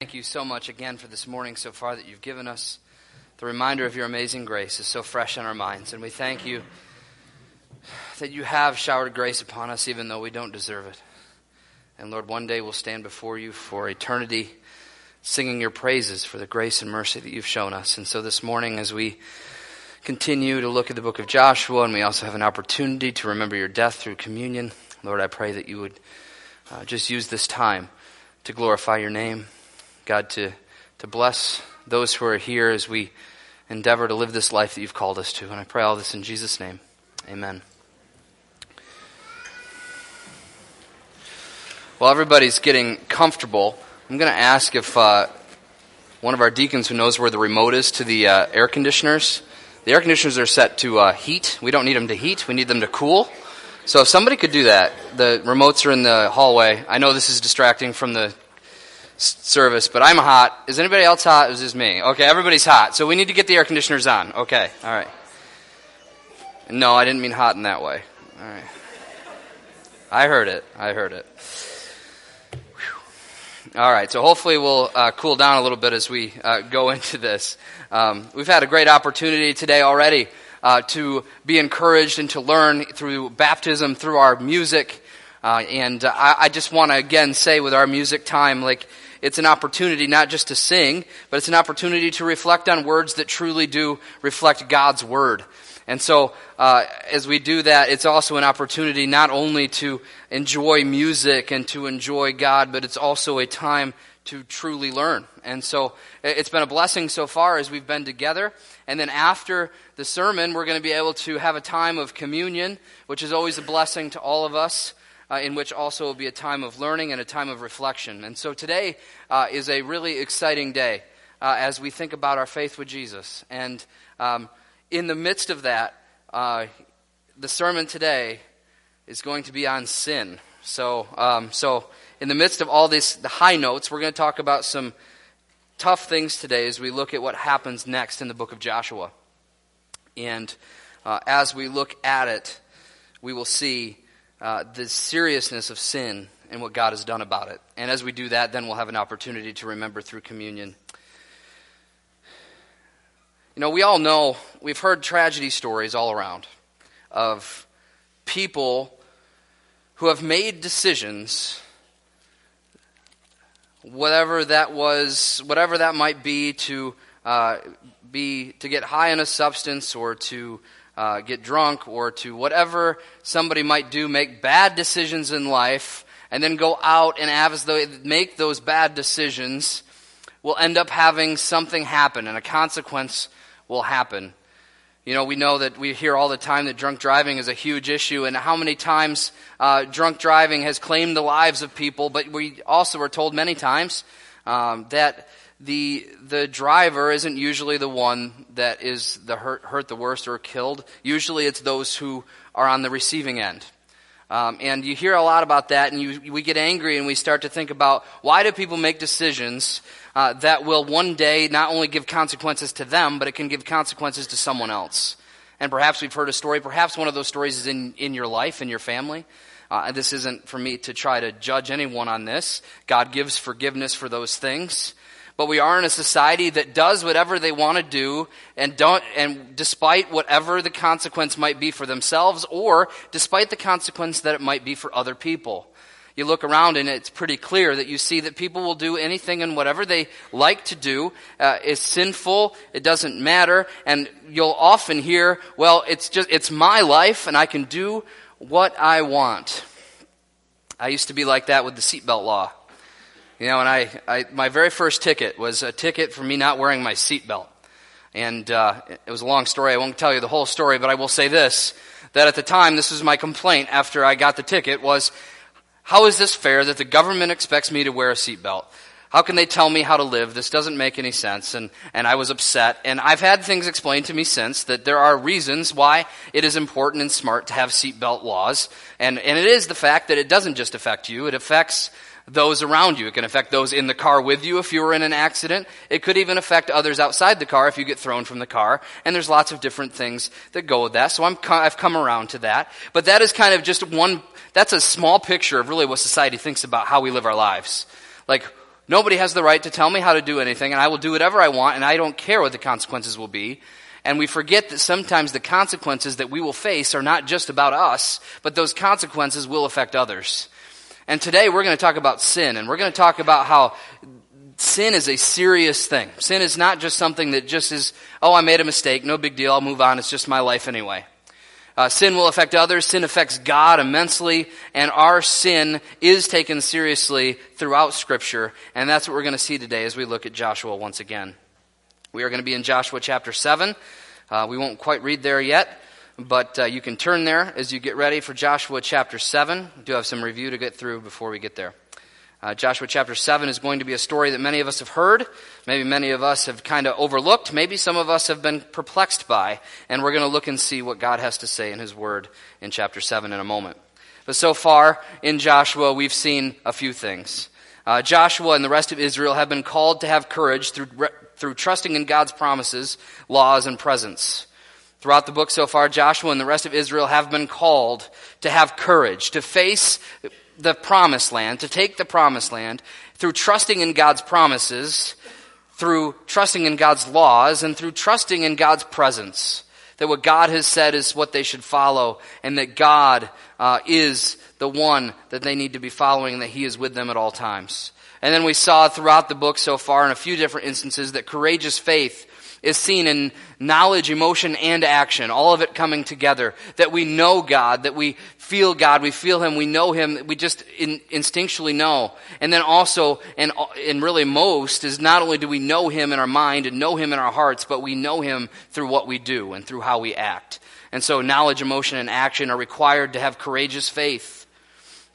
Thank you so much again for this morning so far that you've given us. The reminder of your amazing grace is so fresh in our minds, and we thank you that you have showered grace upon us even though we don't deserve it. And Lord, one day we'll stand before you for eternity singing your praises for the grace and mercy that you've shown us. And so this morning, as we continue to look at the book of Joshua, and we also have an opportunity to remember your death through communion, Lord, I pray that you would uh, just use this time to glorify your name God, to, to bless those who are here as we endeavor to live this life that you've called us to. And I pray all this in Jesus' name. Amen. While everybody's getting comfortable, I'm going to ask if uh, one of our deacons who knows where the remote is to the uh, air conditioners. The air conditioners are set to uh, heat. We don't need them to heat, we need them to cool. So if somebody could do that, the remotes are in the hallway. I know this is distracting from the service, but I'm hot. Is anybody else hot? Was just me. Okay, everybody's hot. So we need to get the air conditioners on. Okay, all right. No, I didn't mean hot in that way. All right. I heard it. I heard it. All right, so hopefully we'll uh, cool down a little bit as we uh, go into this. Um, we've had a great opportunity today already uh, to be encouraged and to learn through baptism, through our music. Uh, and I, I just want to again say with our music time, like, it's an opportunity not just to sing, but it's an opportunity to reflect on words that truly do reflect God's Word. And so, uh, as we do that, it's also an opportunity not only to enjoy music and to enjoy God, but it's also a time to truly learn. And so, it's been a blessing so far as we've been together. And then after the sermon, we're going to be able to have a time of communion, which is always a blessing to all of us uh, in which also will be a time of learning and a time of reflection. And so today uh, is a really exciting day uh, as we think about our faith with Jesus. And um, in the midst of that, uh, the sermon today is going to be on sin. So, um, so in the midst of all this, the high notes, we're going to talk about some tough things today as we look at what happens next in the book of Joshua. And uh, as we look at it, we will see uh, the seriousness of sin and what God has done about it. And as we do that, then we'll have an opportunity to remember through communion. You know, we all know, we've heard tragedy stories all around of people who have made decisions, whatever that was, whatever that might be, to uh, be to get high on a substance or to uh, get drunk or to whatever somebody might do, make bad decisions in life, and then go out and have as they make those bad decisions, will end up having something happen and a consequence will happen. You know, we know that we hear all the time that drunk driving is a huge issue, and how many times uh, drunk driving has claimed the lives of people, but we also are told many times um, that the the driver isn't usually the one that is the hurt hurt the worst or killed. Usually, it's those who are on the receiving end. Um, and you hear a lot about that, and you, we get angry and we start to think about why do people make decisions uh, that will one day not only give consequences to them, but it can give consequences to someone else. And perhaps we've heard a story. Perhaps one of those stories is in, in your life, in your family. Uh, this isn't for me to try to judge anyone on this. God gives forgiveness for those things. But we are in a society that does whatever they want to do and don't, and despite whatever the consequence might be for themselves or despite the consequence that it might be for other people. You look around and it's pretty clear that you see that people will do anything and whatever they like to do uh, is sinful. It doesn't matter. And you'll often hear, well, it's just, it's my life and I can do what I want. I used to be like that with the seatbelt law. You know, and I, I, my very first ticket was a ticket for me not wearing my seatbelt. And uh, it was a long story. I won't tell you the whole story, but I will say this: that at the time, this was my complaint after I got the ticket was, how is this fair that the government expects me to wear a seatbelt? How can they tell me how to live? This doesn't make any sense. And, and I was upset. And I've had things explained to me since that there are reasons why it is important and smart to have seatbelt laws. And, and it is the fact that it doesn't just affect you, it affects those around you. It can affect those in the car with you if you were in an accident. It could even affect others outside the car if you get thrown from the car. And there's lots of different things that go with that. So I'm, I've come around to that. But that is kind of just one, that's a small picture of really what society thinks about how we live our lives. Like, Nobody has the right to tell me how to do anything, and I will do whatever I want, and I don't care what the consequences will be. And we forget that sometimes the consequences that we will face are not just about us, but those consequences will affect others. And today we're going to talk about sin, and we're going to talk about how sin is a serious thing. Sin is not just something that just is, oh, I made a mistake, no big deal, I'll move on, it's just my life anyway. Uh, sin will affect others. Sin affects God immensely, and our sin is taken seriously throughout Scripture, and that's what we're going to see today as we look at Joshua once again. We are going to be in Joshua chapter 7. Uh, we won't quite read there yet, but uh, you can turn there as you get ready for Joshua chapter 7. We do have some review to get through before we get there. Uh, Joshua chapter 7 is going to be a story that many of us have heard. Maybe many of us have kind of overlooked. Maybe some of us have been perplexed by. And we're going to look and see what God has to say in His Word in chapter 7 in a moment. But so far in Joshua, we've seen a few things. Uh, Joshua and the rest of Israel have been called to have courage through, through trusting in God's promises, laws, and presence. Throughout the book so far, Joshua and the rest of Israel have been called to have courage, to face the promised land, to take the promised land through trusting in God's promises, through trusting in God's laws, and through trusting in God's presence. That what God has said is what they should follow, and that God uh, is the one that they need to be following, and that He is with them at all times. And then we saw throughout the book so far in a few different instances that courageous faith is seen in knowledge, emotion, and action, all of it coming together. That we know God, that we feel God, we feel Him, we know Him, we just in, instinctually know. And then also, and, and really most, is not only do we know Him in our mind and know Him in our hearts, but we know Him through what we do and through how we act. And so knowledge, emotion, and action are required to have courageous faith.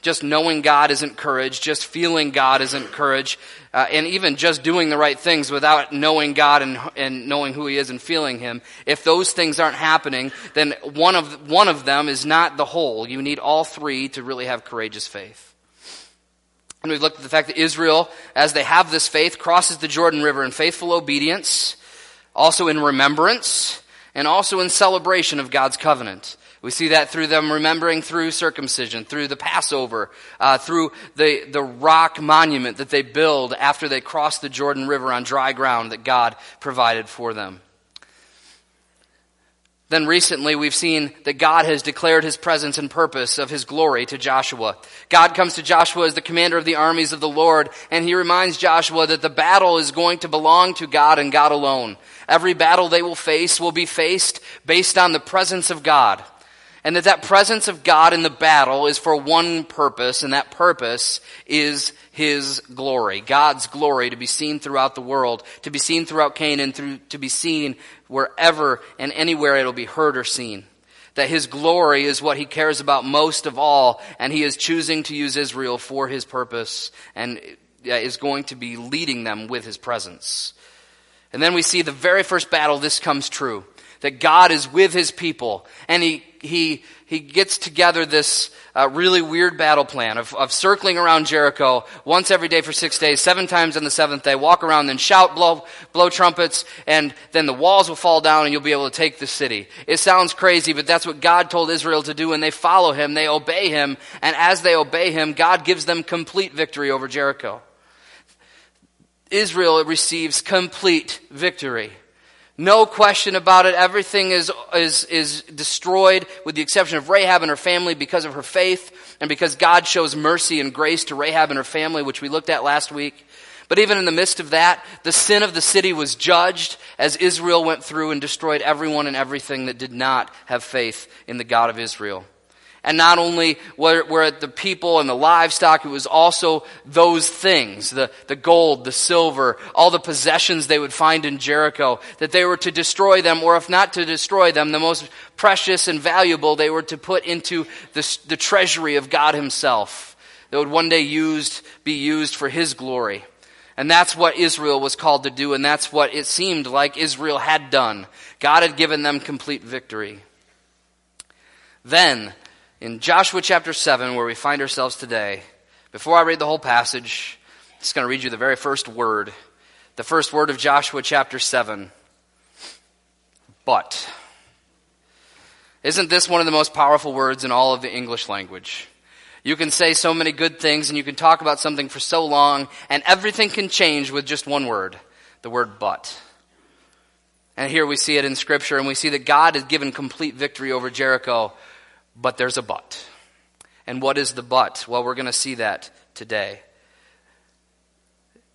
Just knowing God isn't courage. Just feeling God isn't courage. Uh, and even just doing the right things without knowing God and, and knowing who He is and feeling Him. If those things aren't happening, then one of, one of them is not the whole. You need all three to really have courageous faith. And we've looked at the fact that Israel, as they have this faith, crosses the Jordan River in faithful obedience, also in remembrance, and also in celebration of God's covenant. We see that through them remembering through circumcision, through the Passover, uh, through the, the rock monument that they build after they cross the Jordan River on dry ground that God provided for them. Then recently we've seen that God has declared his presence and purpose of his glory to Joshua. God comes to Joshua as the commander of the armies of the Lord, and he reminds Joshua that the battle is going to belong to God and God alone. Every battle they will face will be faced based on the presence of God. And that that presence of God in the battle is for one purpose, and that purpose is His glory. God's glory to be seen throughout the world, to be seen throughout Canaan, through, to be seen wherever and anywhere it'll be heard or seen. That His glory is what He cares about most of all, and He is choosing to use Israel for His purpose, and is going to be leading them with His presence. And then we see the very first battle this comes true. That God is with His people, and He he, he gets together this uh, really weird battle plan of, of circling around Jericho once every day for six days, seven times on the seventh day, walk around, then shout, blow, blow trumpets, and then the walls will fall down and you'll be able to take the city. It sounds crazy, but that's what God told Israel to do and they follow him, they obey him, and as they obey him, God gives them complete victory over Jericho. Israel receives complete victory. No question about it. Everything is, is, is destroyed with the exception of Rahab and her family because of her faith and because God shows mercy and grace to Rahab and her family, which we looked at last week. But even in the midst of that, the sin of the city was judged as Israel went through and destroyed everyone and everything that did not have faith in the God of Israel. And not only were, were it the people and the livestock, it was also those things, the, the gold, the silver, all the possessions they would find in Jericho, that they were to destroy them, or if not to destroy them, the most precious and valuable they were to put into the, the treasury of God himself, that would one day used, be used for his glory. And that's what Israel was called to do, and that's what it seemed like Israel had done. God had given them complete victory. Then, in Joshua chapter 7, where we find ourselves today, before I read the whole passage, I'm just going to read you the very first word. The first word of Joshua chapter 7. But. Isn't this one of the most powerful words in all of the English language? You can say so many good things and you can talk about something for so long, and everything can change with just one word the word but. And here we see it in Scripture, and we see that God has given complete victory over Jericho, but there's a but. And what is the but? Well, we're going to see that today.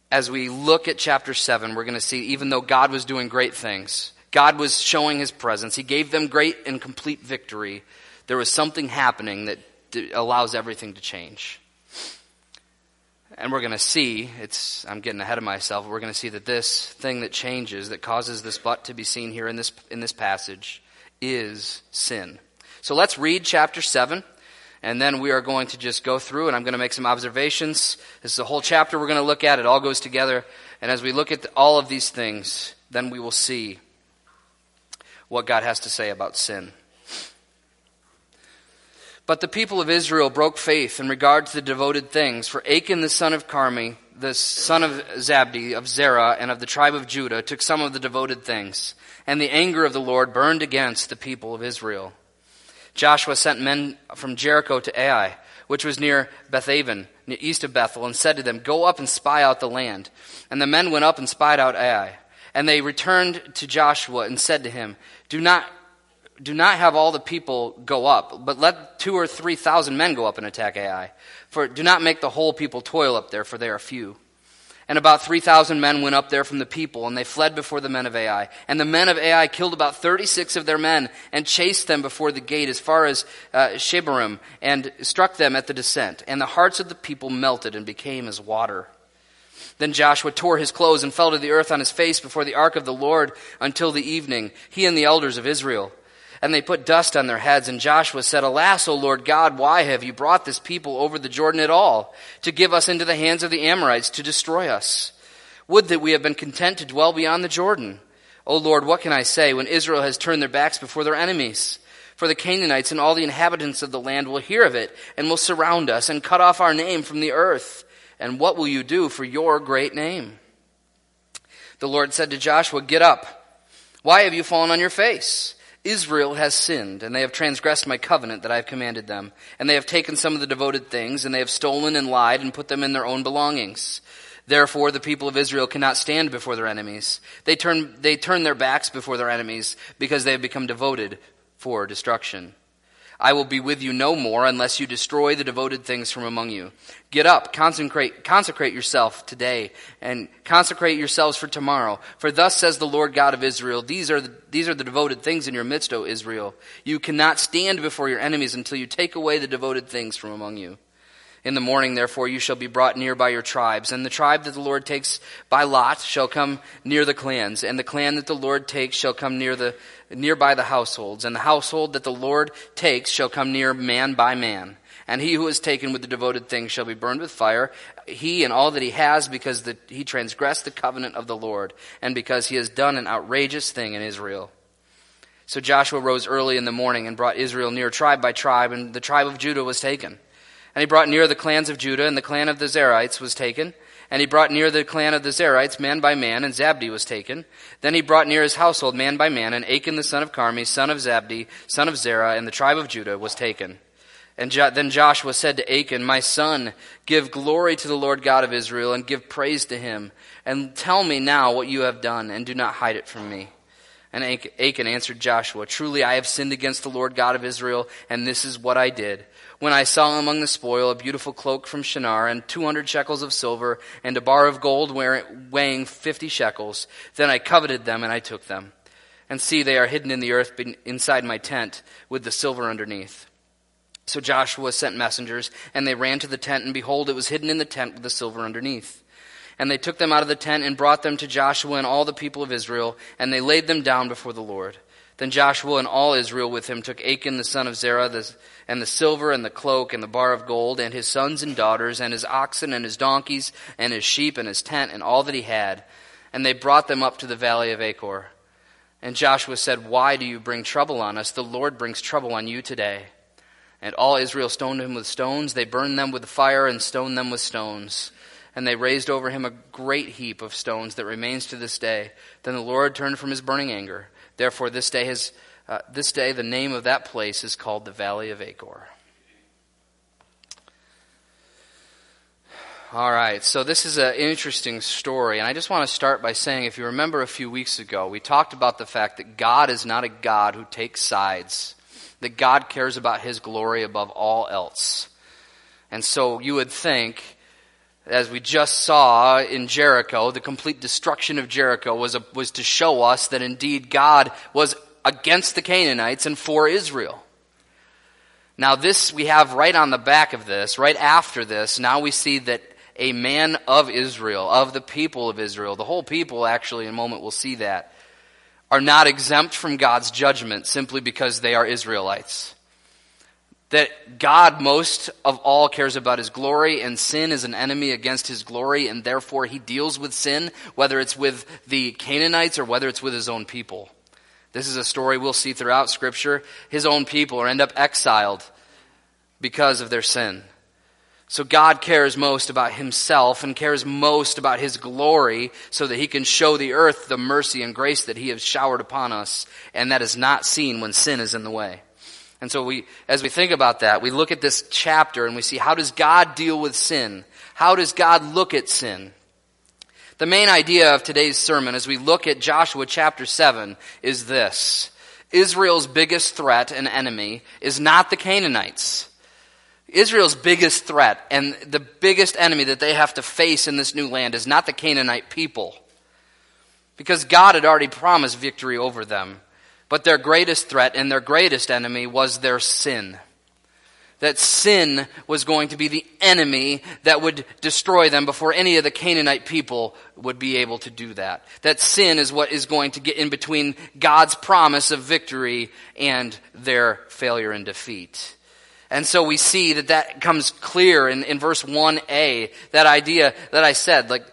As we look at chapter 7, we're going to see even though God was doing great things, God was showing his presence, he gave them great and complete victory, there was something happening that allows everything to change. And we're going to see, it's, I'm getting ahead of myself, we're going to see that this thing that changes, that causes this but to be seen here in this, in this passage, is sin. So let's read chapter 7, and then we are going to just go through, and I'm going to make some observations. This is a whole chapter we're going to look at. It all goes together. And as we look at all of these things, then we will see what God has to say about sin. But the people of Israel broke faith in regard to the devoted things, for Achan the son of Carmi, the son of Zabdi, of Zerah, and of the tribe of Judah, took some of the devoted things, and the anger of the Lord burned against the people of Israel. Joshua sent men from Jericho to Ai, which was near Bethaven, east of Bethel, and said to them, Go up and spy out the land. And the men went up and spied out Ai. And they returned to Joshua and said to him, Do not do not have all the people go up, but let two or three thousand men go up and attack Ai. For do not make the whole people toil up there, for they are few. And about three thousand men went up there from the people, and they fled before the men of Ai. And the men of Ai killed about thirty-six of their men, and chased them before the gate as far as uh, Shebarim, and struck them at the descent. And the hearts of the people melted and became as water. Then Joshua tore his clothes and fell to the earth on his face before the ark of the Lord until the evening, he and the elders of Israel. And they put dust on their heads. And Joshua said, Alas, O Lord God, why have you brought this people over the Jordan at all, to give us into the hands of the Amorites to destroy us? Would that we had been content to dwell beyond the Jordan. O Lord, what can I say when Israel has turned their backs before their enemies? For the Canaanites and all the inhabitants of the land will hear of it, and will surround us, and cut off our name from the earth. And what will you do for your great name? The Lord said to Joshua, Get up. Why have you fallen on your face? Israel has sinned, and they have transgressed my covenant that I have commanded them. And they have taken some of the devoted things, and they have stolen and lied and put them in their own belongings. Therefore, the people of Israel cannot stand before their enemies. They turn, they turn their backs before their enemies because they have become devoted for destruction. I will be with you no more unless you destroy the devoted things from among you. Get up, consecrate, consecrate yourself today, and consecrate yourselves for tomorrow. For thus says the Lord God of Israel, these are the, these are the devoted things in your midst, O Israel. You cannot stand before your enemies until you take away the devoted things from among you. In the morning, therefore, you shall be brought near by your tribes, and the tribe that the Lord takes by lot shall come near the clans, and the clan that the Lord takes shall come near the nearby the households, and the household that the Lord takes shall come near man by man. And he who is taken with the devoted thing shall be burned with fire, he and all that he has, because the, he transgressed the covenant of the Lord, and because he has done an outrageous thing in Israel. So Joshua rose early in the morning and brought Israel near tribe by tribe, and the tribe of Judah was taken. And he brought near the clans of Judah, and the clan of the Zerahites was taken. And he brought near the clan of the Zerahites man by man, and Zabdi was taken. Then he brought near his household man by man, and Achan the son of Carmi, son of Zabdi, son of Zerah, and the tribe of Judah was taken. And jo- then Joshua said to Achan, My son, give glory to the Lord God of Israel, and give praise to him. And tell me now what you have done, and do not hide it from me. And Achan answered Joshua, Truly I have sinned against the Lord God of Israel, and this is what I did when I saw among the spoil a beautiful cloak from Shinar and 200 shekels of silver and a bar of gold weighing 50 shekels. Then I coveted them and I took them. And see, they are hidden in the earth inside my tent with the silver underneath. So Joshua sent messengers, and they ran to the tent, and behold, it was hidden in the tent with the silver underneath. And they took them out of the tent and brought them to Joshua and all the people of Israel, and they laid them down before the Lord. Then Joshua and all Israel with him took Achan the son of Zerah the, and the silver and the cloak and the bar of gold and his sons and daughters and his oxen and his donkeys and his sheep and his tent and all that he had. And they brought them up to the valley of Achor. And Joshua said, Why do you bring trouble on us? The Lord brings trouble on you today. And all Israel stoned him with stones. They burned them with fire and stoned them with stones. And they raised over him a great heap of stones that remains to this day. Then the Lord turned from his burning anger Therefore, this day, has, uh, this day, the name of that place is called the Valley of Achor. All right, so this is an interesting story, and I just want to start by saying if you remember a few weeks ago, we talked about the fact that God is not a God who takes sides, that God cares about his glory above all else. And so you would think, as we just saw in Jericho, the complete destruction of Jericho was, a, was to show us that indeed God was against the Canaanites and for Israel. Now, this we have right on the back of this, right after this. Now we see that a man of Israel, of the people of Israel, the whole people actually, in a moment we'll see that, are not exempt from God's judgment simply because they are Israelites. That God most of all cares about his glory, and sin is an enemy against his glory, and therefore he deals with sin, whether it's with the Canaanites or whether it's with his own people. This is a story we'll see throughout Scripture. His own people end up exiled because of their sin. So God cares most about himself and cares most about his glory so that he can show the earth the mercy and grace that he has showered upon us and that is not seen when sin is in the way. And so we, as we think about that, we look at this chapter and we see how does God deal with sin? How does God look at sin? The main idea of today's sermon as we look at Joshua chapter 7 is this. Israel's biggest threat and enemy is not the Canaanites. Israel's biggest threat and the biggest enemy that they have to face in this new land is not the Canaanite people. Because God had already promised victory over them. But their greatest threat and their greatest enemy was their sin. That sin was going to be the enemy that would destroy them before any of the Canaanite people would be able to do that. That sin is what is going to get in between God's promise of victory and their failure and defeat. And so we see that that comes clear in, in verse 1a, that idea that I said, like,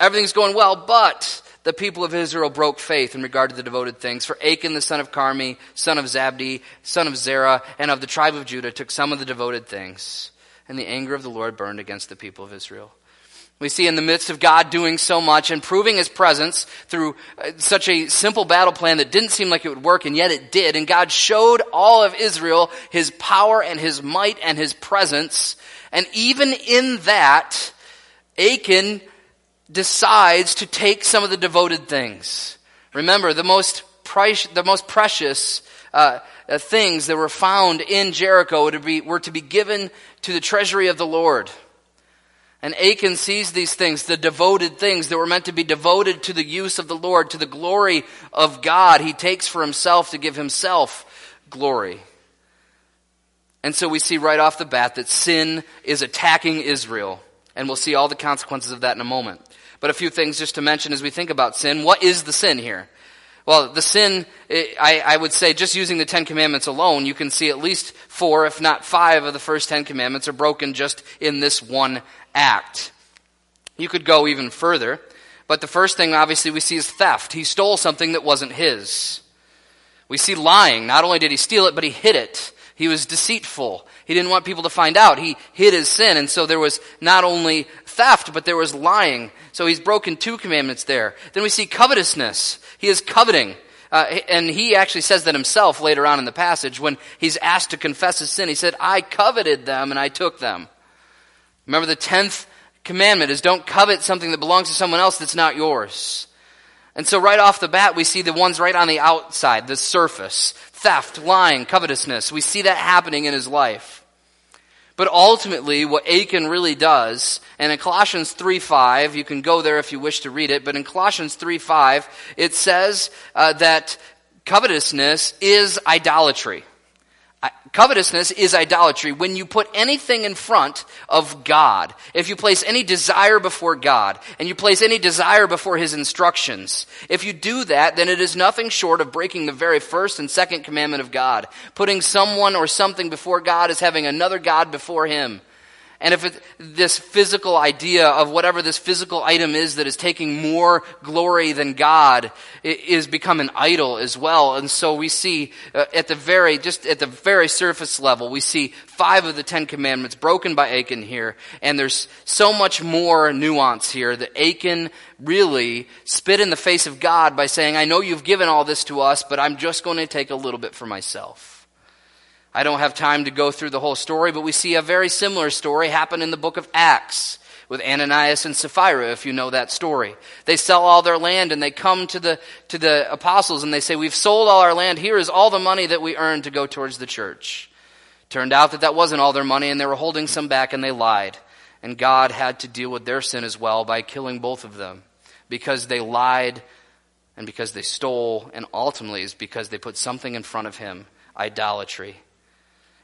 everything's going well, but the people of Israel broke faith in regard to the devoted things. For Achan, the son of Carmi, son of Zabdi, son of Zerah, and of the tribe of Judah, took some of the devoted things. And the anger of the Lord burned against the people of Israel. We see in the midst of God doing so much and proving his presence through uh, such a simple battle plan that didn't seem like it would work, and yet it did. And God showed all of Israel his power and his might and his presence. And even in that, Achan decides to take some of the devoted things. Remember, the most, price, the most precious uh, uh, things that were found in Jericho were to, be, were to be given to the treasury of the Lord. And Achan sees these things, the devoted things that were meant to be devoted to the use of the Lord, to the glory of God. He takes for himself to give himself glory. And so we see right off the bat that sin is attacking Israel. And we'll see all the consequences of that in a moment. But a few things just to mention as we think about sin. What is the sin here? Well, the sin, eh, I, I, would say, just using the Ten Commandments alone, you can see at least four, if not five, of the first Ten Commandments are broken just in this one act. You could go even further, but the first thing obviously we see is theft. He stole something that wasn't his. We see lying. Not only did he steal it, but he hid it. He was deceitful. He didn't want people to find out. He hid his sin. And so there was not only theft, but there was lying. So he's broken two commandments there. Then we see covetousness. He is coveting. Uh, and he actually says that himself later on in the passage when he's asked to confess his sin. He said, I coveted them and I took them. Remember the tenth commandment is don't covet something that belongs to someone else that's not yours. And so right off the bat, we see the ones right on the outside, the surface. Theft, lying, covetousness. We see that happening in his life. But ultimately, what Achan really does, and in Colossians 3.5, you can go there if you wish to read it, but in Colossians 3.5, it says uh, that covetousness is idolatry. Covetousness is idolatry when you put anything in front of God. If you place any desire before God and you place any desire before His instructions, if you do that, then it is nothing short of breaking the very first and second commandment of God. Putting someone or something before God is having another God before Him. And if it, this physical idea of whatever this physical item is that is taking more glory than God is become an idol as well. And so we see uh, at the very, just at the very surface level, we see five of the Ten Commandments broken by Achan here. And there's so much more nuance here that Achan really spit in the face of God by saying, I know you've given all this to us, but I'm just going to take a little bit for myself. I don't have time to go through the whole story, but we see a very similar story happen in the book of Acts with Ananias and Sapphira, if you know that story. They sell all their land and they come to the, to the apostles and they say, we've sold all our land. Here is all the money that we earned to go towards the church. Turned out that that wasn't all their money and they were holding some back and they lied. And God had to deal with their sin as well by killing both of them because they lied and because they stole and ultimately is because they put something in front of him, idolatry.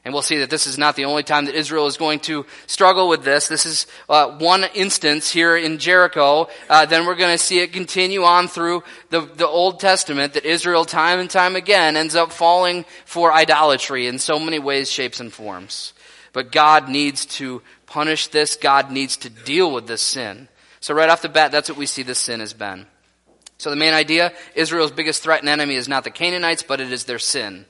And we'll see that this is not the only time that Israel is going to struggle with this. This is uh, one instance here in Jericho. Uh, then we're going to see it continue on through the, the Old Testament that Israel time and time again ends up falling for idolatry in so many ways, shapes, and forms. But God needs to punish this. God needs to deal with this sin. So right off the bat, that's what we see this sin has been. So the main idea, Israel's biggest threat and enemy is not the Canaanites, but it is their sin.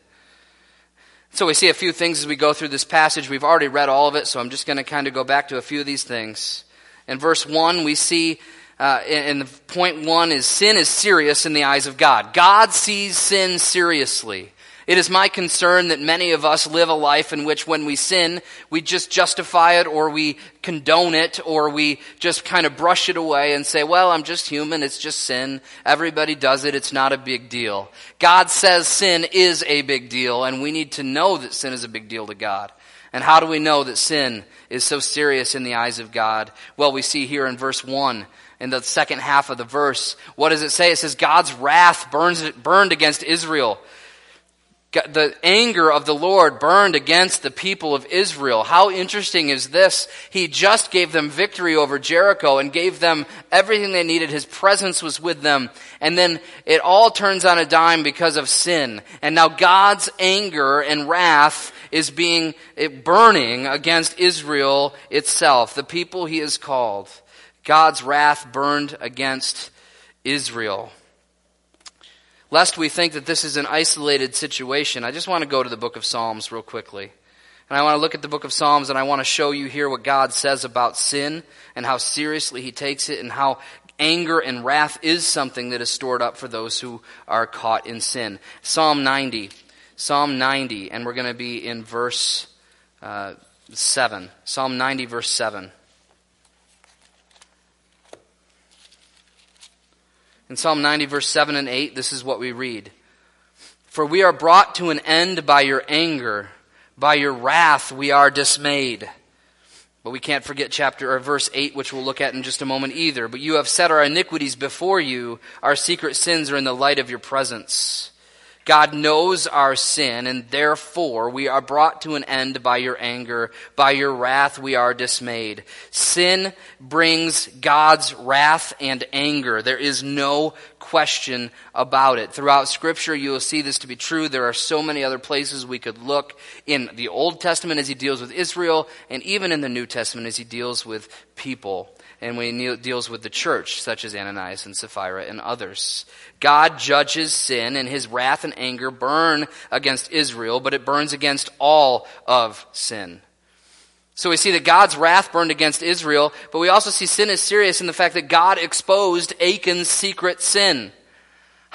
So we see a few things as we go through this passage. We've already read all of it, so I'm just going to kind of go back to a few of these things. In verse 1, we see, uh, and the point 1 is sin is serious in the eyes of God. God sees sin seriously. It is my concern that many of us live a life in which when we sin, we just justify it or we condone it or we just kind of brush it away and say, well, I'm just human. It's just sin. Everybody does it. It's not a big deal. God says sin is a big deal and we need to know that sin is a big deal to God. And how do we know that sin is so serious in the eyes of God? Well, we see here in verse 1 in the second half of the verse. What does it say? It says, God's wrath burns, burned against Israel the anger of the Lord burned against the people of Israel. How interesting is this? He just gave them victory over Jericho and gave them everything they needed. His presence was with them. And then it all turns on a dime because of sin. And now God's anger and wrath is being burning against Israel itself, the people he has called. God's wrath burned against Israel. Lest we think that this is an isolated situation, I just want to go to the book of Psalms real quickly. And I want to look at the book of Psalms and I want to show you here what God says about sin and how seriously he takes it and how anger and wrath is something that is stored up for those who are caught in sin. Psalm 90. Psalm 90, and we're going to be in verse uh, 7. Psalm 90, verse 7. In Psalm 90, verse 7 and 8, this is what we read. For we are brought to an end by your anger. By your wrath we are dismayed. But we can't forget chapter or verse 8, which we'll look at in just a moment either. But you have set our iniquities before you. Our secret sins are in the light of your presence. God knows our sin, and therefore we are brought to an end by your anger. By your wrath we are dismayed. Sin brings God's wrath and anger. There is no question about it. Throughout Scripture, you will see this to be true. There are so many other places we could look in the Old Testament as he deals with Israel, and even in the New Testament as he deals with people and when he deals with the church, such as Ananias and Sapphira and others. God judges sin and his wrath and anger burn against Israel, but it burns against all of sin. So we see that God's wrath burned against Israel, but we also see sin is serious in the fact that God exposed Achan's secret sin.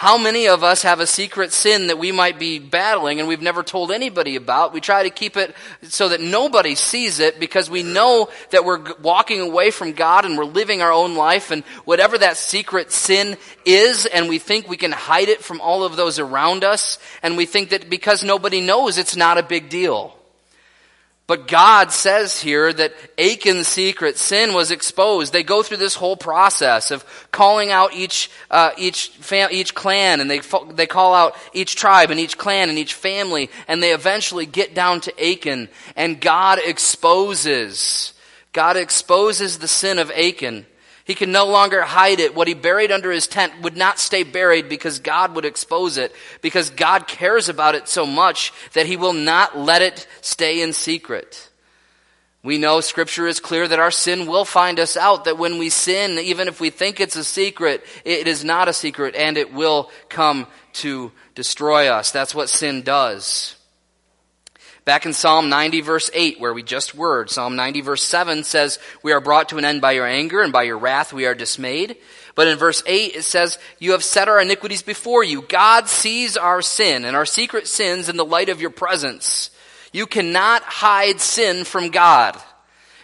How many of us have a secret sin that we might be battling and we've never told anybody about? We try to keep it so that nobody sees it because we know that we're walking away from God and we're living our own life and whatever that secret sin is and we think we can hide it from all of those around us and we think that because nobody knows it's not a big deal. But God says here that Achan's secret sin was exposed. They go through this whole process of calling out each uh, each fam- each clan, and they fo- they call out each tribe and each clan and each family, and they eventually get down to Achan, and God exposes God exposes the sin of Achan. He can no longer hide it. What he buried under his tent would not stay buried because God would expose it, because God cares about it so much that he will not let it stay in secret. We know scripture is clear that our sin will find us out, that when we sin, even if we think it's a secret, it is not a secret and it will come to destroy us. That's what sin does. Back in Psalm 90 verse 8, where we just word, Psalm 90 verse 7 says, We are brought to an end by your anger, and by your wrath we are dismayed. But in verse 8 it says, You have set our iniquities before you. God sees our sin and our secret sins in the light of your presence. You cannot hide sin from God.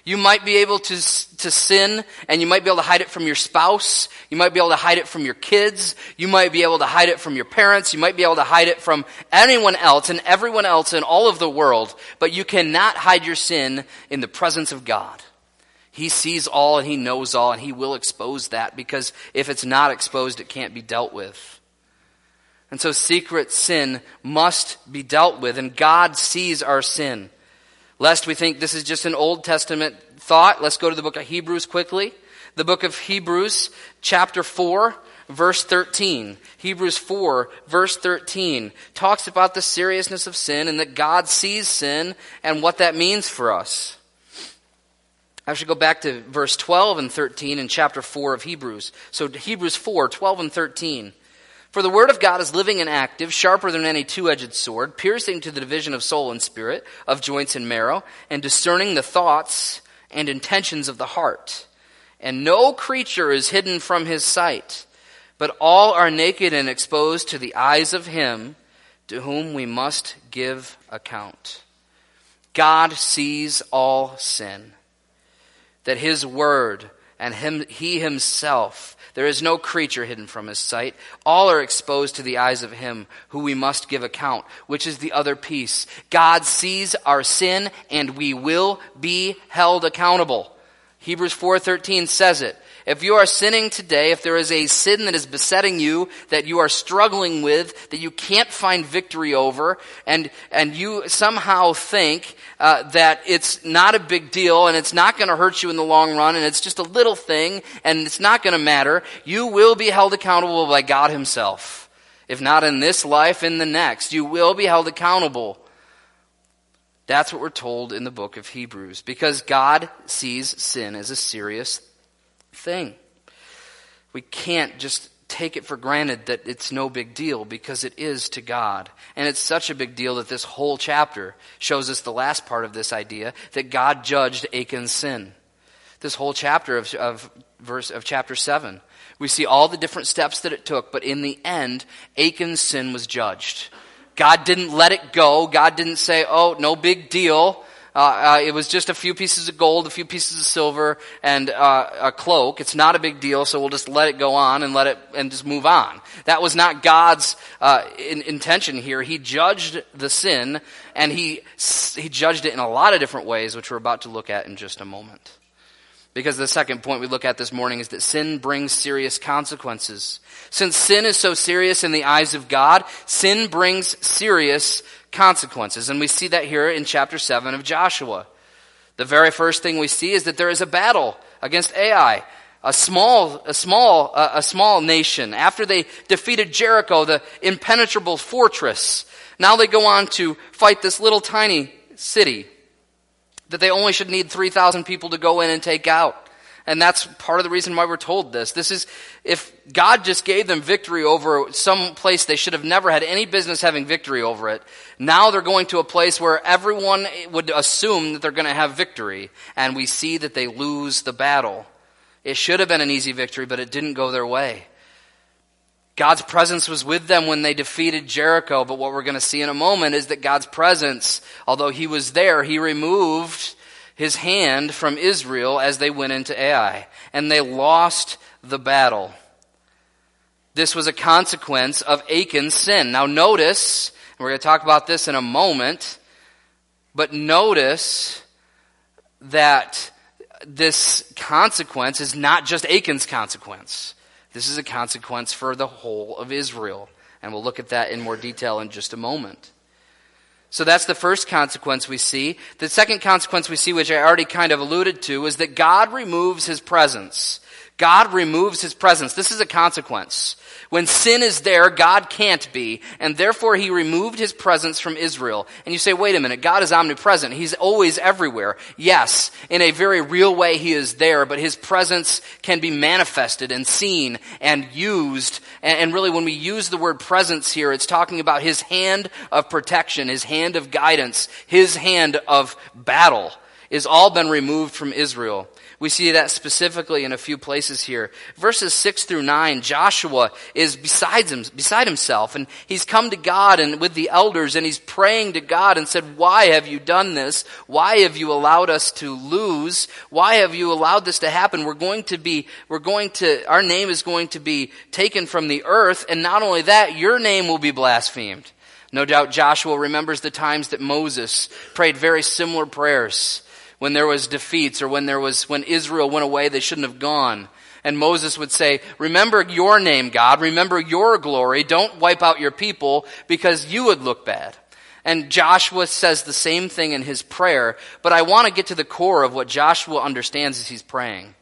You might be able to, to sin and you might be able to hide it from your spouse. You might be able to hide it from your kids. You might be able to hide it from your parents. You might be able to hide it from anyone else and everyone else in all of the world. But you cannot hide your sin in the presence of God. He sees all and he knows all and he will expose that because if it's not exposed, it can't be dealt with. And so secret sin must be dealt with and God sees our sin. Lest we think this is just an Old Testament thought, let's go to the book of Hebrews quickly. The book of Hebrews, chapter 4, verse 13. Hebrews 4, verse 13, talks about the seriousness of sin and that God sees sin and what that means for us. I should go back to verse 12 and 13 in chapter 4 of Hebrews. So Hebrews 4, 12 and 13. For the word of God is living and active, sharper than any two-edged sword, piercing to the division of soul and spirit, of joints and marrow, and discerning the thoughts and intentions of the heart. And no creature is hidden from his sight, but all are naked and exposed to the eyes of him to whom we must give account. God sees all sin that his word and him, he himself, there is no creature hidden from his sight. All are exposed to the eyes of him who we must give account, which is the other piece. God sees our sin and we will be held accountable. Hebrews 4:13 says it. If you are sinning today, if there is a sin that is besetting you, that you are struggling with, that you can't find victory over, and, and you somehow think uh, that it's not a big deal and it's not going to hurt you in the long run and it's just a little thing and it's not going to matter, you will be held accountable by God Himself. If not in this life, in the next. You will be held accountable. That's what we're told in the book of Hebrews. Because God sees sin as a serious thing. We can't just take it for granted that it's no big deal because it is to God. And it's such a big deal that this whole chapter shows us the last part of this idea that God judged Achan's sin. This whole chapter of, of verse of chapter 7. We see all the different steps that it took, but in the end, Achan's sin was judged. God didn't let it go. God didn't say, oh, no big deal. Uh, uh, it was just a few pieces of gold, a few pieces of silver, and uh, a cloak. It's not a big deal, so we'll just let it go on and let it and just move on. That was not God's uh, in, intention here. He judged the sin, and he he judged it in a lot of different ways, which we're about to look at in just a moment. Because the second point we look at this morning is that sin brings serious consequences. Since sin is so serious in the eyes of God, sin brings serious consequences. And we see that here in chapter 7 of Joshua. The very first thing we see is that there is a battle against Ai, a small, a small, a small nation. After they defeated Jericho, the impenetrable fortress, now they go on to fight this little tiny city that they only should need 3,000 people to go in and take out. And that's part of the reason why we're told this. This is, if God just gave them victory over some place they should have never had any business having victory over it, now they're going to a place where everyone would assume that they're going to have victory. And we see that they lose the battle. It should have been an easy victory, but it didn't go their way. God's presence was with them when they defeated Jericho, but what we're going to see in a moment is that God's presence, although He was there, He removed his hand from Israel as they went into Ai, and they lost the battle. This was a consequence of Achan's sin. Now notice, we're going to talk about this in a moment, but notice that this consequence is not just Achan's consequence. This is a consequence for the whole of Israel. And we'll look at that in more detail in just a moment. So that's the first consequence we see. The second consequence we see, which I already kind of alluded to, is that God removes his presence. God removes his presence. This is a consequence. When sin is there, God can't be, and therefore he removed his presence from Israel. And you say, wait a minute, God is omnipresent. He's always everywhere. Yes, in a very real way he is there, but his presence can be manifested and seen and used. And really when we use the word presence here, it's talking about his hand of protection, his hand of guidance, his hand of battle is all been removed from Israel. We see that specifically in a few places here. Verses 6 through 9, Joshua is besides him, beside himself, and he's come to God and with the elders, and he's praying to God and said, Why have you done this? Why have you allowed us to lose? Why have you allowed this to happen? We're going to be, we're going to, our name is going to be taken from the earth, and not only that, your name will be blasphemed. No doubt Joshua remembers the times that Moses prayed very similar prayers when there was defeats or when there was, when Israel went away, they shouldn't have gone. And Moses would say, remember your name, God. Remember your glory. Don't wipe out your people because you would look bad. And Joshua says the same thing in his prayer, but I want to get to the core of what Joshua understands as he's praying.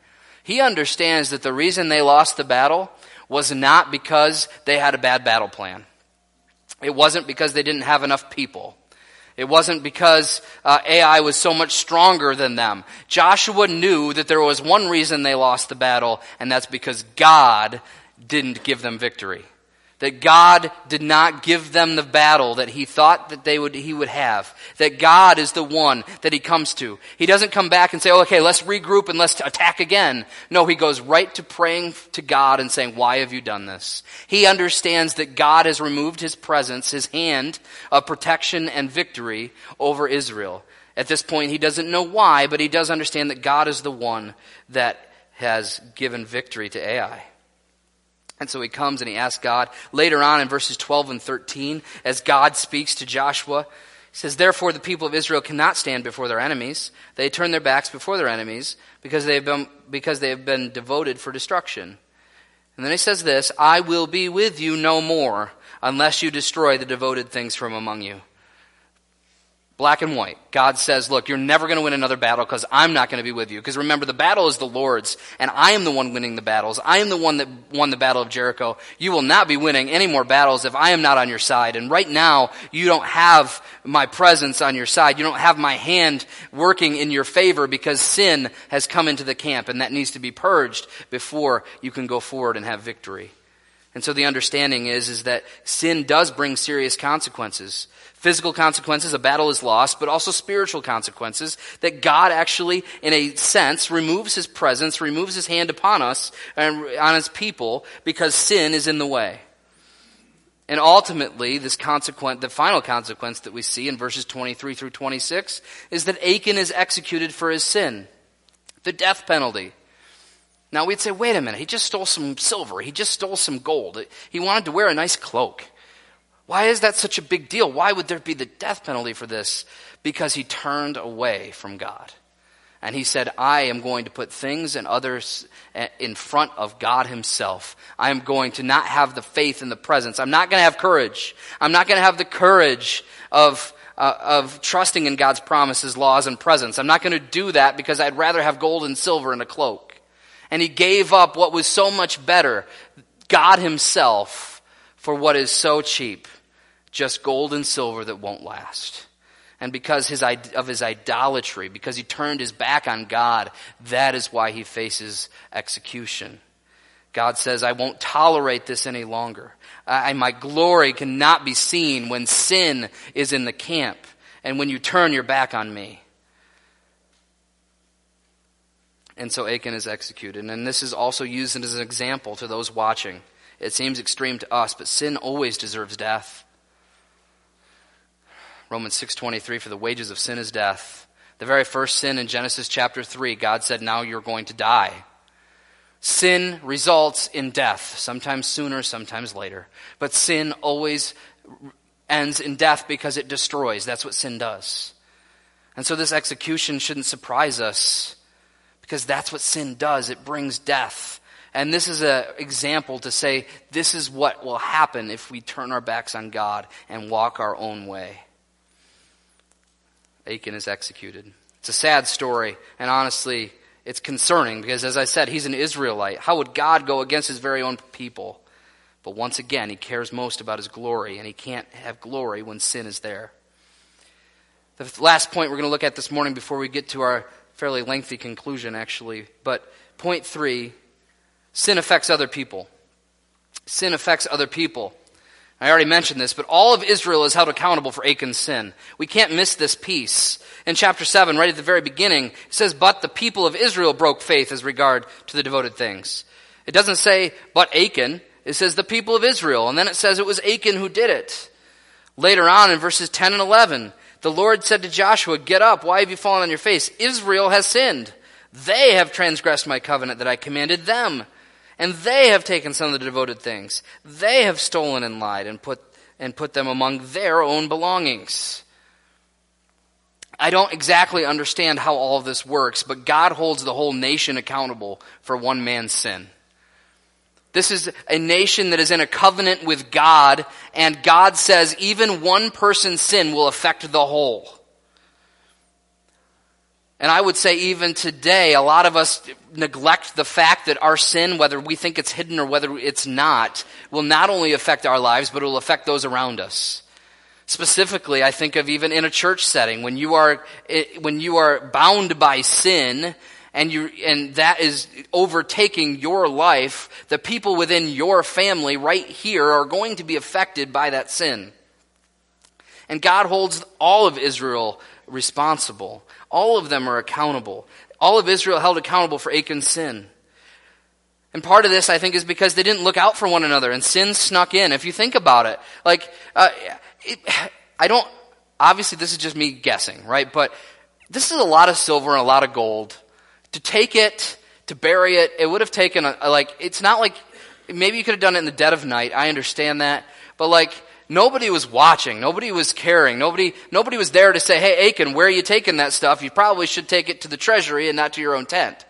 He understands that the reason they lost the battle was not because they had a bad battle plan. It wasn't because they didn't have enough people. It wasn't because uh, Ai was so much stronger than them. Joshua knew that there was one reason they lost the battle, and that's because God didn't give them victory that God did not give them the battle that he thought that they would, he would have. That God is the one that he comes to. He doesn't come back and say, oh, okay, let's regroup and let's attack again. No, he goes right to praying to God and saying, why have you done this? He understands that God has removed his presence, his hand of protection and victory over Israel. At this point, he doesn't know why, but he does understand that God is the one that has given victory to Ai. And so he comes and he asks God. Later on in verses 12 and 13, as God speaks to Joshua, he says, Therefore the people of Israel cannot stand before their enemies. They turn their backs before their enemies because they have been, because they have been devoted for destruction. And then he says this, I will be with you no more unless you destroy the devoted things from among you. Black and white. God says, look, you're never going to win another battle because I'm not going to be with you. Because remember, the battle is the Lord's, and I am the one winning the battles. I am the one that won the battle of Jericho. You will not be winning any more battles if I am not on your side. And right now, you don't have my presence on your side. You don't have my hand working in your favor because sin has come into the camp, and that needs to be purged before you can go forward and have victory. And so the understanding is, is that sin does bring serious consequences physical consequences, a battle is lost, but also spiritual consequences that God actually, in a sense, removes his presence, removes his hand upon us and on his people because sin is in the way. And ultimately, this consequent, the final consequence that we see in verses 23 through 26 is that Achan is executed for his sin. The death penalty. Now we'd say, wait a minute, he just stole some silver. He just stole some gold. He wanted to wear a nice cloak. Why is that such a big deal? Why would there be the death penalty for this? Because he turned away from God. And he said, I am going to put things and others eh, in front of God himself. I am going to not have the faith in the presence. I'm not going to have courage. I'm not going to have the courage of, uh, of trusting in God's promises, laws, and presence. I'm not going to do that because I'd rather have gold and silver and a cloak. And he gave up what was so much better, God himself, for what is so cheap just gold and silver that won't last. And because his, of his idolatry, because he turned his back on God, that is why he faces execution. God says, I won't tolerate this any longer. I, my glory cannot be seen when sin is in the camp and when you turn your back on me. And so Achan is executed. And this is also used as an example to those watching. It seems extreme to us, but sin always deserves death. Romans 6:23 for the wages of sin is death. The very first sin in Genesis chapter 3, God said, "Now you're going to die." Sin results in death, sometimes sooner, sometimes later. But sin always ends in death because it destroys. That's what sin does. And so this execution shouldn't surprise us because that's what sin does. It brings death. And this is an example to say this is what will happen if we turn our backs on God and walk our own way. Achan is executed. It's a sad story, and honestly, it's concerning because, as I said, he's an Israelite. How would God go against his very own people? But once again, he cares most about his glory, and he can't have glory when sin is there. The last point we're going to look at this morning before we get to our fairly lengthy conclusion, actually. But point three sin affects other people. Sin affects other people. I already mentioned this, but all of Israel is held accountable for Achan's sin. We can't miss this piece. In chapter 7, right at the very beginning, it says, But the people of Israel broke faith as regard to the devoted things. It doesn't say, But Achan. It says, The people of Israel. And then it says it was Achan who did it. Later on in verses 10 and 11, the Lord said to Joshua, Get up, why have you fallen on your face? Israel has sinned. They have transgressed my covenant that I commanded them. And they have taken some of the devoted things. They have stolen and lied and put, and put them among their own belongings. I don't exactly understand how all of this works, but God holds the whole nation accountable for one man's sin. This is a nation that is in a covenant with God, and God says even one person's sin will affect the whole. And I would say even today, a lot of us neglect the fact that our sin, whether we think it's hidden or whether it's not, will not only affect our lives, but it will affect those around us. Specifically, I think of even in a church setting, when you are, eh, when you are bound by sin, and you, and that is overtaking your life, the people within your family right here are going to be affected by that sin. And God holds all of Israel responsible. All of them are accountable. All of Israel held accountable for Achan's sin. And part of this, I think, is because they didn't look out for one another and sin snuck in. If you think about it, like, uh, it, I don't, obviously this is just me guessing, right? But this is a lot of silver and a lot of gold. To take it, to bury it, it would have taken a, like, it's not like, maybe you could have done it in the dead of night. I understand that. But like, Nobody was watching. Nobody was caring. Nobody, nobody was there to say, hey, Achan, where are you taking that stuff? You probably should take it to the treasury and not to your own tent.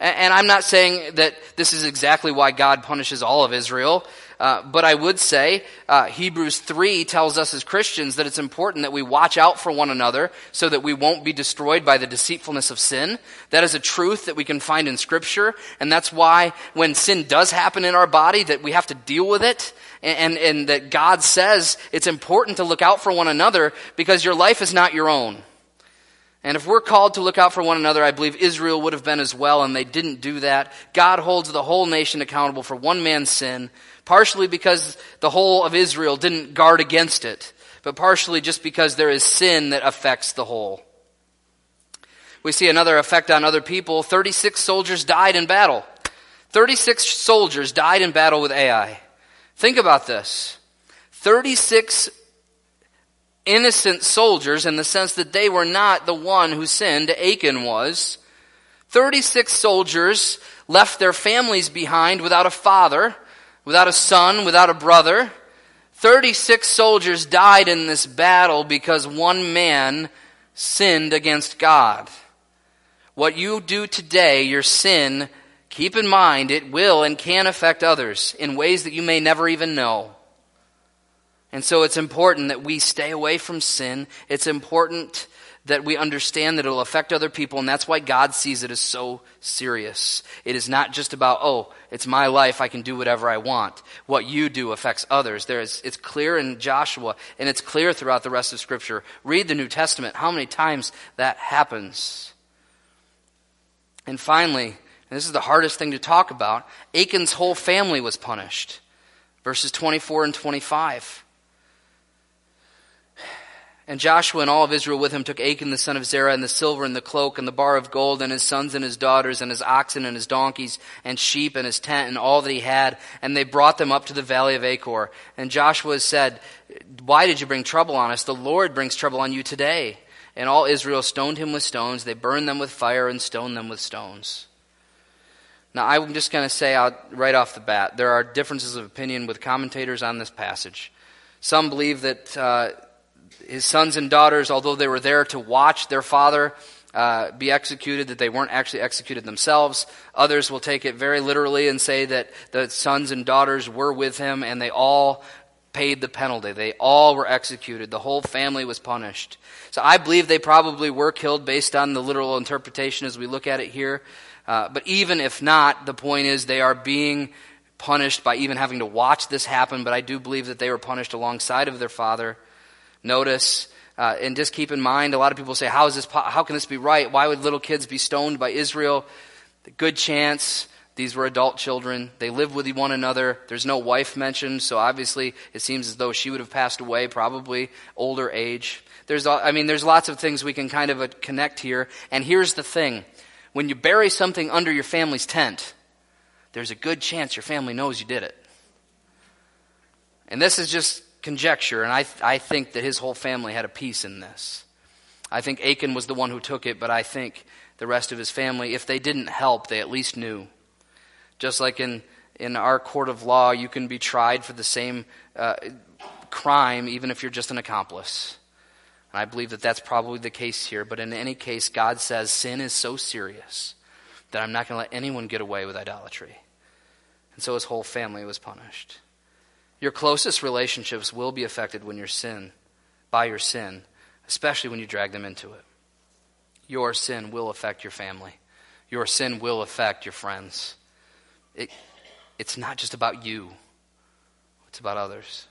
And, and I'm not saying that this is exactly why God punishes all of Israel. Uh, but I would say uh, Hebrews 3 tells us as Christians that it's important that we watch out for one another so that we won't be destroyed by the deceitfulness of sin. That is a truth that we can find in Scripture, and that's why when sin does happen in our body, that we have to deal with it, and, and, that God says it's important to look out for one another because your life is not your own. And if we're called to look out for one another, I believe Israel would have been as well, and they didn't do that. God holds the whole nation accountable for one man's sin, partially because the whole of Israel didn't guard against it, but partially just because there is sin that affects the whole. We see another effect on other people. 36 soldiers died in battle. 36 soldiers died in battle with Ai. Think about this. 36 innocent soldiers in the sense that they were not the one who sinned, Achan was. 36 soldiers left their families behind without a father, without a son, without a brother. 36 soldiers died in this battle because one man sinned against God. What you do today, your sin, keep in mind it will and can affect others in ways that you may never even know. And so it's important that we stay away from sin. It's important that we understand that it'll affect other people, and that's why God sees it as so serious. It is not just about, oh, it's my life, I can do whatever I want. What you do affects others. There is, it's clear in Joshua, and it's clear throughout the rest of Scripture. Read the New Testament, how many times that happens. And finally, and this is the hardest thing to talk about, Achan's whole family was punished. Verses 24 and 25. And Joshua and all of Israel with him took Achan the son of Zerah and the silver and the cloak and the bar of gold and his sons and his daughters and his oxen and his donkeys and sheep and his tent and all that he had and they brought them up to the valley of Achor. And Joshua said, Why did you bring trouble on us? The Lord brings trouble on you today. And all Israel stoned him with stones. They burned them with fire and stoned them with stones. Now, I'm just going to say out right off the bat, there are differences of opinion with commentators on this passage. Some believe that uh, his sons and daughters, although they were there to watch their father uh, be executed, that they weren't actually executed themselves. Others will take it very literally and say that the sons and daughters were with him and they all paid the penalty. They all were executed. The whole family was punished. So I believe they probably were killed based on the literal interpretation as we look at it here. Uh, but even if not, the point is they are being punished by even having to watch this happen. But I do believe that they were punished alongside of their father. Notice, uh, and just keep in mind, a lot of people say, how is this, how can this be right? Why would little kids be stoned by Israel? The good chance These were adult children. They lived with one another. There's no wife mentioned, so obviously it seems as though she would have passed away, probably older age. There's, I mean, there's lots of things we can kind of uh, connect here. And here's the thing. When you bury something under your family's tent, there's a good chance your family knows you did it. And this is just conjecture, and I, I think that his whole family had a piece in this. I think Achan was the one who took it, but I think the rest of his family, if they didn't help, they at least knew. Just like in, in our court of law, you can be tried for the same uh, crime, even if you're just an accomplice. And I believe that that's probably the case here. But in any case, God says sin is so serious that I'm not going to let anyone get away with idolatry. And so his whole family was punished. Your closest relationships will be affected when your sin, by your sin, especially when you drag them into it. Your sin will affect your family. Your sin will affect your friends. It, it's not just about you, it's about others.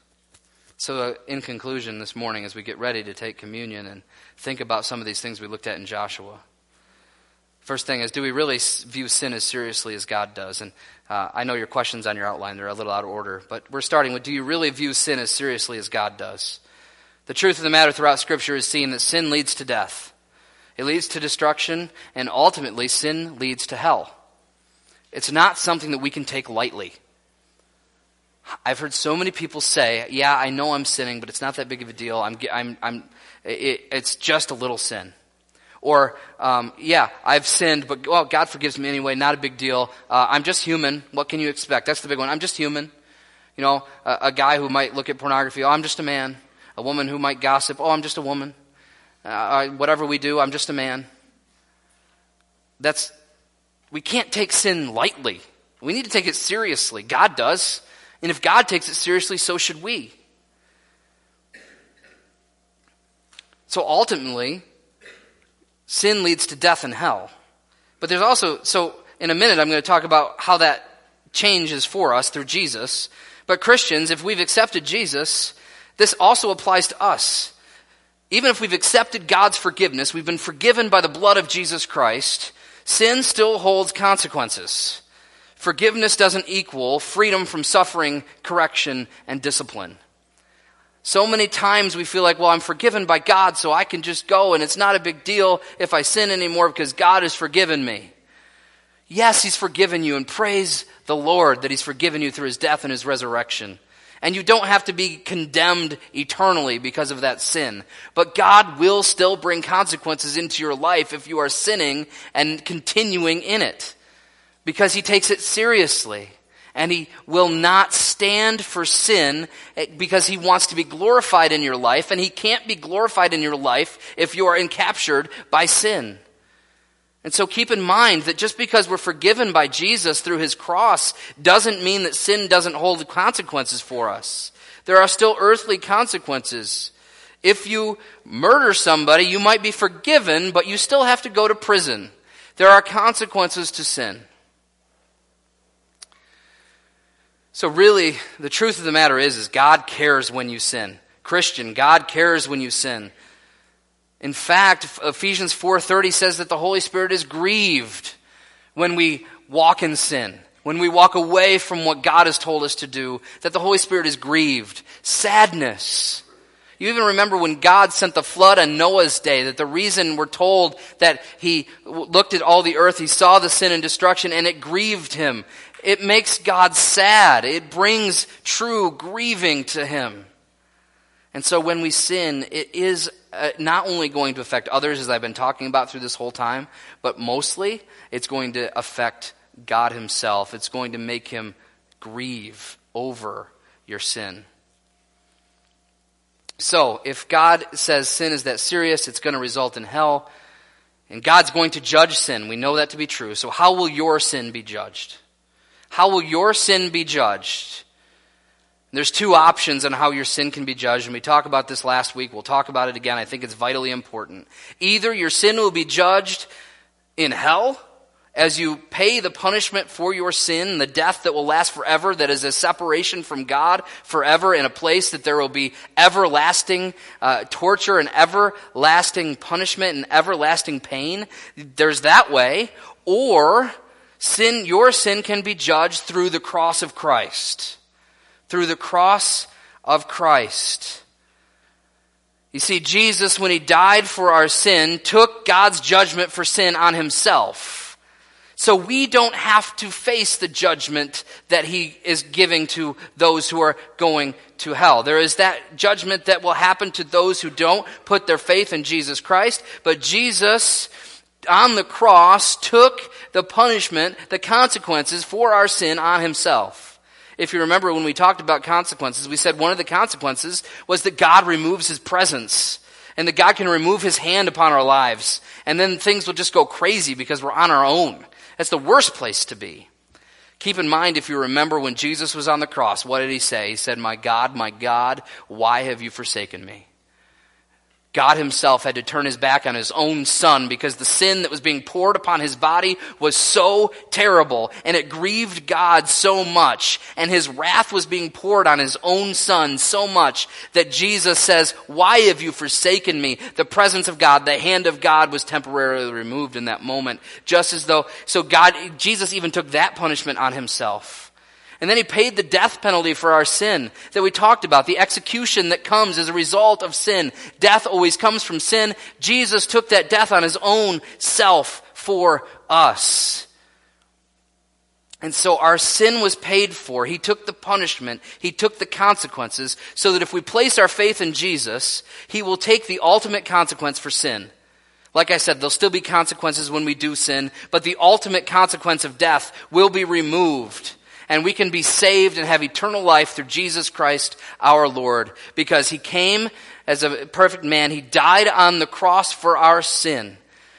So, uh, in conclusion, this morning, as we get ready to take communion and think about some of these things we looked at in Joshua, first thing is do we really view sin as seriously as God does? And uh, I know your questions on your outline, they're a little out of order, but we're starting with do you really view sin as seriously as God does? The truth of the matter throughout Scripture is seen that sin leads to death, it leads to destruction, and ultimately, sin leads to hell. It's not something that we can take lightly. I've heard so many people say, "Yeah, I know I'm sinning, but it's not that big of a deal. I'm, I'm, I'm it, it's just a little sin." Or, um, "Yeah, I've sinned, but well, God forgives me anyway. Not a big deal. Uh, I'm just human. What can you expect?" That's the big one. I'm just human. You know, a, a, guy who might look at pornography, "Oh, I'm just a man." A woman who might gossip, "Oh, I'm just a woman." Uh, whatever we do, I'm just a man. That's we can't take sin lightly. We need to take it seriously. God does. And if God takes it seriously, so should we. So ultimately, sin leads to death and hell. But there's also, so in a minute, I'm going to talk about how that changes for us through Jesus. But Christians, if we've accepted Jesus, this also applies to us. Even if we've accepted God's forgiveness, we've been forgiven by the blood of Jesus Christ, sin still holds consequences. Forgiveness doesn't equal freedom from suffering, correction, and discipline. So many times we feel like, well, I'm forgiven by God, so I can just go and it's not a big deal if I sin anymore because God has forgiven me. Yes, He's forgiven you, and praise the Lord that He's forgiven you through His death and His resurrection. And you don't have to be condemned eternally because of that sin. But God will still bring consequences into your life if you are sinning and continuing in it. Because He takes it seriously. And He will not stand for sin because He wants to be glorified in your life. And He can't be glorified in your life if you are encaptured by sin. And so keep in mind that just because we're forgiven by Jesus through his cross doesn't mean that sin doesn't hold consequences for us. There are still earthly consequences. If you murder somebody, you might be forgiven, but you still have to go to prison. There are consequences to sin. So really, the truth of the matter is, is God cares when you sin. Christian, God cares when you sin. In fact, Ephesians 4:30 says that the Holy Spirit is grieved when we walk in sin, when we walk away from what God has told us to do, that the Holy Spirit is grieved. Sadness. You even remember when God sent the flood on Noah's day, that the reason we're told that he looked at all the earth, he saw the sin and destruction, and it grieved him. It makes God sad. It brings true grieving to him. And so when we sin, it is uh, not only going to affect others, as I've been talking about through this whole time, but mostly it's going to affect God Himself. It's going to make Him grieve over your sin. So, if God says sin is that serious, it's going to result in hell, and God's going to judge sin. We know that to be true. So, how will your sin be judged? How will your sin be judged? There's two options on how your sin can be judged, and we talked about this last week. We'll talk about it again. I think it's vitally important. Either your sin will be judged in hell as you pay the punishment for your sin, the death that will last forever, that is a separation from God forever in a place that there will be everlasting uh, torture and everlasting punishment and everlasting pain. There's that way. Or Sin, your sin can be judged through the cross of Christ. Through the cross of Christ. You see, Jesus, when he died for our sin, took God's judgment for sin on himself. So we don't have to face the judgment that he is giving to those who are going to hell. There is that judgment that will happen to those who don't put their faith in Jesus Christ, but Jesus on the cross took the punishment, the consequences for our sin on himself. If you remember when we talked about consequences, we said one of the consequences was that God removes his presence and that God can remove his hand upon our lives. And then things will just go crazy because we're on our own. That's the worst place to be. Keep in mind, if you remember when Jesus was on the cross, what did he say? He said, My God, my God, why have you forsaken me? God himself had to turn his back on his own son because the sin that was being poured upon his body was so terrible and it grieved God so much and his wrath was being poured on his own son so much that Jesus says, why have you forsaken me? The presence of God, the hand of God was temporarily removed in that moment. Just as though, so God, Jesus even took that punishment on himself. And then he paid the death penalty for our sin that we talked about, the execution that comes as a result of sin. Death always comes from sin. Jesus took that death on his own self for us. And so our sin was paid for. He took the punishment. He took the consequences so that if we place our faith in Jesus, He will take the ultimate consequence for sin. Like I said, there'll still be consequences when we do sin, but the ultimate consequence of death will be removed and we can be saved and have eternal life through Jesus Christ our Lord because he came as a perfect man. He died on the cross for our sin,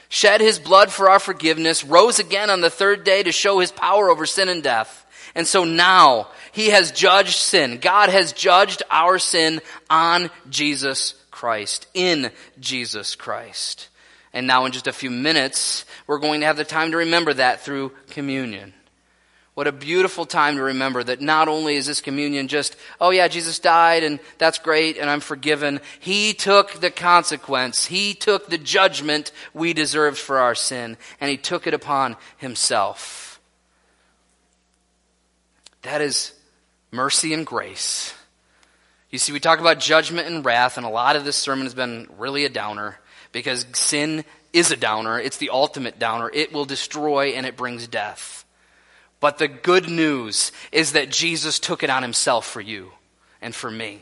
shed his blood for our forgiveness, rose again on the third day to show his power over sin and death. And so now he has judged sin. God has judged our sin on Jesus Christ, in Jesus Christ. And now in just a few minutes, we're going to have the time to remember that through communion. What a beautiful time to remember that not only is this communion just, oh yeah, Jesus died and that's great and I'm forgiven. He took the consequence. He took the judgment we deserved for our sin and he took it upon himself. That is mercy and grace. You see, we talk about judgment and wrath and a lot of this sermon has been really a downer because sin is a downer. It's the ultimate downer. It will destroy and it brings death. But the good news is that Jesus took it on himself for you and for me.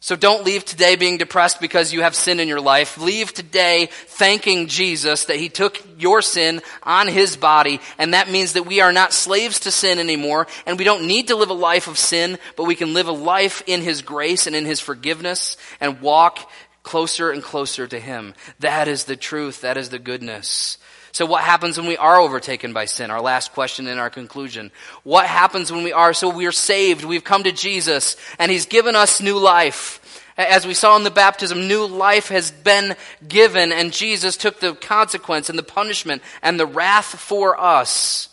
So don't leave today being depressed because you have sin in your life. Leave today thanking Jesus that he took your sin on his body. And that means that we are not slaves to sin anymore. And we don't need to live a life of sin, but we can live a life in his grace and in his forgiveness and walk closer and closer to him. That is the truth. That is the goodness. So what happens when we are overtaken by sin? Our last question in our conclusion. What happens when we are, so we are saved, we've come to Jesus, and He's given us new life. As we saw in the baptism, new life has been given, and Jesus took the consequence and the punishment and the wrath for us.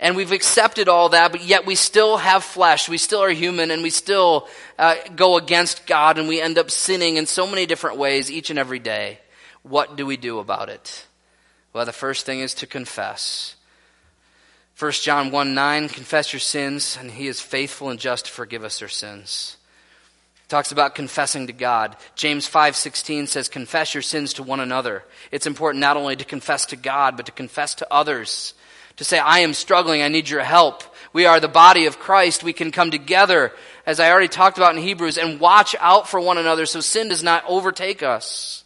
And we've accepted all that, but yet we still have flesh. We still are human, and we still uh, go against God, and we end up sinning in so many different ways each and every day. What do we do about it? Well, the first thing is to confess. 1 John 1 9, confess your sins, and he is faithful and just to forgive us our sins. It talks about confessing to God. James 5:16 says confess your sins to one another. It's important not only to confess to God, but to confess to others. To say I am struggling, I need your help. We are the body of Christ. We can come together as I already talked about in Hebrews and watch out for one another so sin does not overtake us.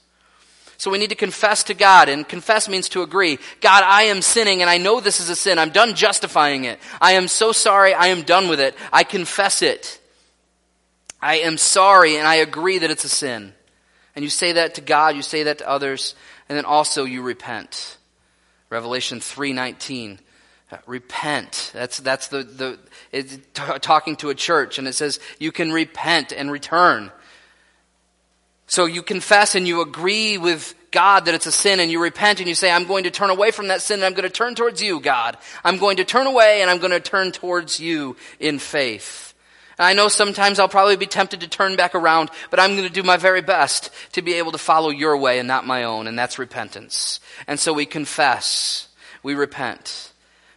So we need to confess to God, and confess means to agree. God, I am sinning, and I know this is a sin. I'm done justifying it. I am so sorry. I am done with it. I confess it. I am sorry, and I agree that it's a sin. And you say that to God, you say that to others, and then also you repent. Revelation 3:19 repent that's that's the the t- talking to a church and it says you can repent and return so you confess and you agree with God that it's a sin and you repent and you say, I'm going to turn away from that sin and I'm going to turn towards you, God. I'm going to turn away and I'm going to turn towards you in faith. And I know sometimes I'll probably be tempted to turn back around, but I'm going to do my very best to be able to follow your way and not my own, and that's repentance. And so we confess. We repent.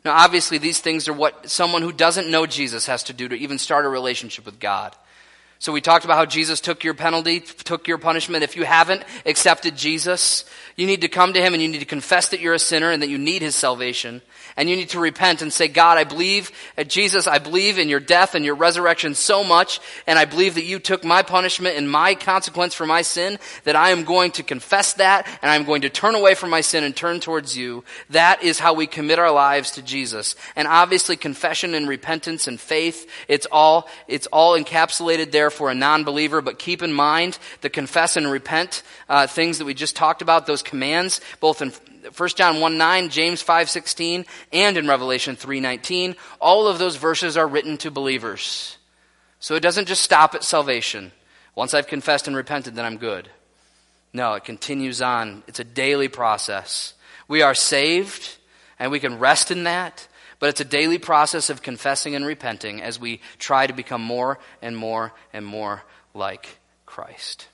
Now, obviously, these things are what someone who doesn't know Jesus has to do to even start a relationship with God. So we talked about how Jesus took your penalty, took your punishment. If you haven't accepted Jesus, you need to come to Him and you need to confess that you're a sinner and that you need His salvation. And you need to repent and say, God, I believe, uh, Jesus, I believe in your death and your resurrection so much, and I believe that you took my punishment and my consequence for my sin, that I am going to confess that, and I'm going to turn away from my sin and turn towards you. That is how we commit our lives to Jesus. And obviously, confession and repentance and faith, it's all, it's all encapsulated there for a non-believer, but keep in mind the confess and repent uh, things that we just talked about, those commands, both in 1 John 1 9, James 5 16, and in Revelation 3 19. All of those verses are written to believers. So it doesn't just stop at salvation. Once I've confessed and repented, then I'm good. No, it continues on. It's a daily process. We are saved, and we can rest in that, but it's a daily process of confessing and repenting as we try to become more and more and more like Christ.